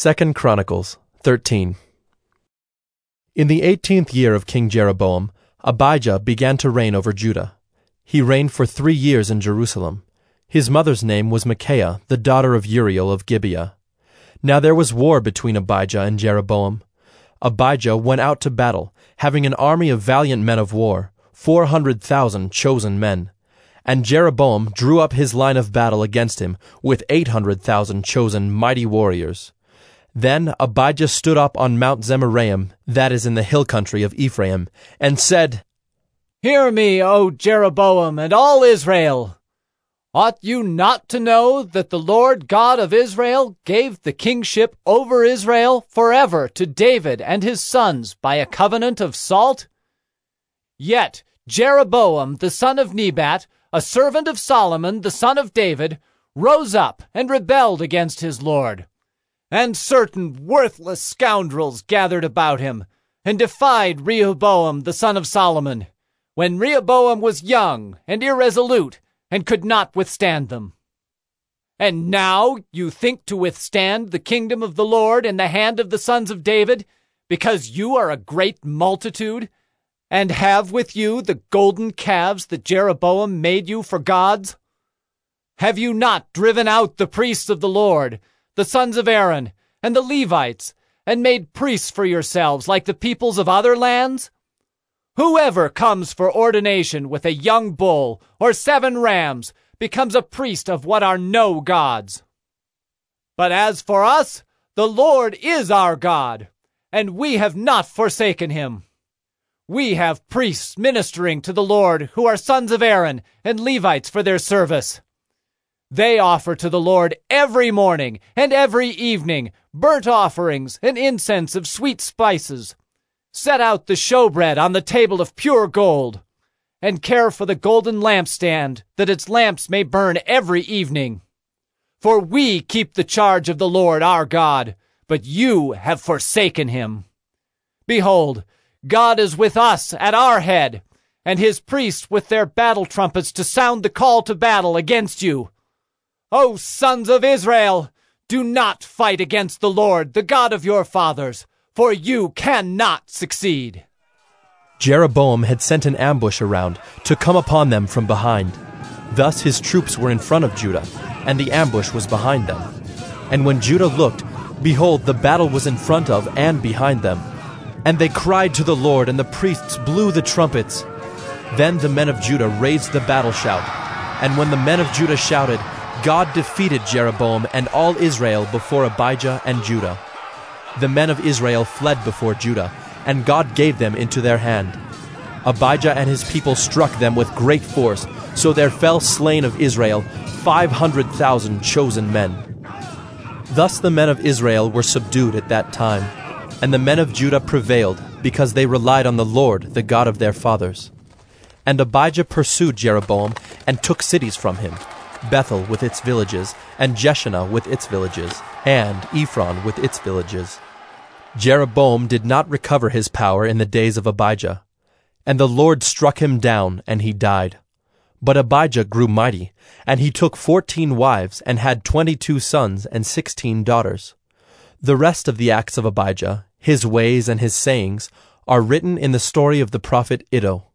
2 Chronicles 13 In the eighteenth year of King Jeroboam, Abijah began to reign over Judah. He reigned for three years in Jerusalem. His mother's name was Micaiah, the daughter of Uriel of Gibeah. Now there was war between Abijah and Jeroboam. Abijah went out to battle, having an army of valiant men of war, four hundred thousand chosen men. And Jeroboam drew up his line of battle against him with eight hundred thousand chosen mighty warriors. Then Abijah stood up on Mount Zemaraim, that is in the hill country of Ephraim, and said, Hear me, O Jeroboam, and all Israel. Ought you not to know that the Lord God of Israel gave the kingship over Israel forever to David and his sons by a covenant of salt? Yet Jeroboam the son of Nebat, a servant of Solomon the son of David, rose up and rebelled against his Lord. And certain worthless scoundrels gathered about him, and defied Rehoboam the son of Solomon, when Rehoboam was young and irresolute, and could not withstand them. And now you think to withstand the kingdom of the Lord in the hand of the sons of David, because you are a great multitude, and have with you the golden calves that Jeroboam made you for gods? Have you not driven out the priests of the Lord, the sons of Aaron, and the Levites, and made priests for yourselves like the peoples of other lands? Whoever comes for ordination with a young bull or seven rams becomes a priest of what are no gods. But as for us, the Lord is our God, and we have not forsaken him. We have priests ministering to the Lord who are sons of Aaron and Levites for their service. They offer to the Lord every morning and every evening burnt offerings and incense of sweet spices. Set out the showbread on the table of pure gold, and care for the golden lampstand that its lamps may burn every evening. For we keep the charge of the Lord our God, but you have forsaken him. Behold, God is with us at our head, and his priests with their battle trumpets to sound the call to battle against you. O sons of Israel, do not fight against the Lord, the God of your fathers, for you cannot succeed. Jeroboam had sent an ambush around to come upon them from behind. Thus his troops were in front of Judah, and the ambush was behind them. And when Judah looked, behold, the battle was in front of and behind them. And they cried to the Lord, and the priests blew the trumpets. Then the men of Judah raised the battle shout. And when the men of Judah shouted, God defeated Jeroboam and all Israel before Abijah and Judah. The men of Israel fled before Judah, and God gave them into their hand. Abijah and his people struck them with great force, so there fell slain of Israel five hundred thousand chosen men. Thus the men of Israel were subdued at that time, and the men of Judah prevailed, because they relied on the Lord, the God of their fathers. And Abijah pursued Jeroboam and took cities from him. Bethel with its villages, and Jeshanah with its villages, and Ephron with its villages. Jeroboam did not recover his power in the days of Abijah. And the Lord struck him down, and he died. But Abijah grew mighty, and he took fourteen wives, and had twenty-two sons and sixteen daughters. The rest of the acts of Abijah, his ways and his sayings, are written in the story of the prophet Iddo.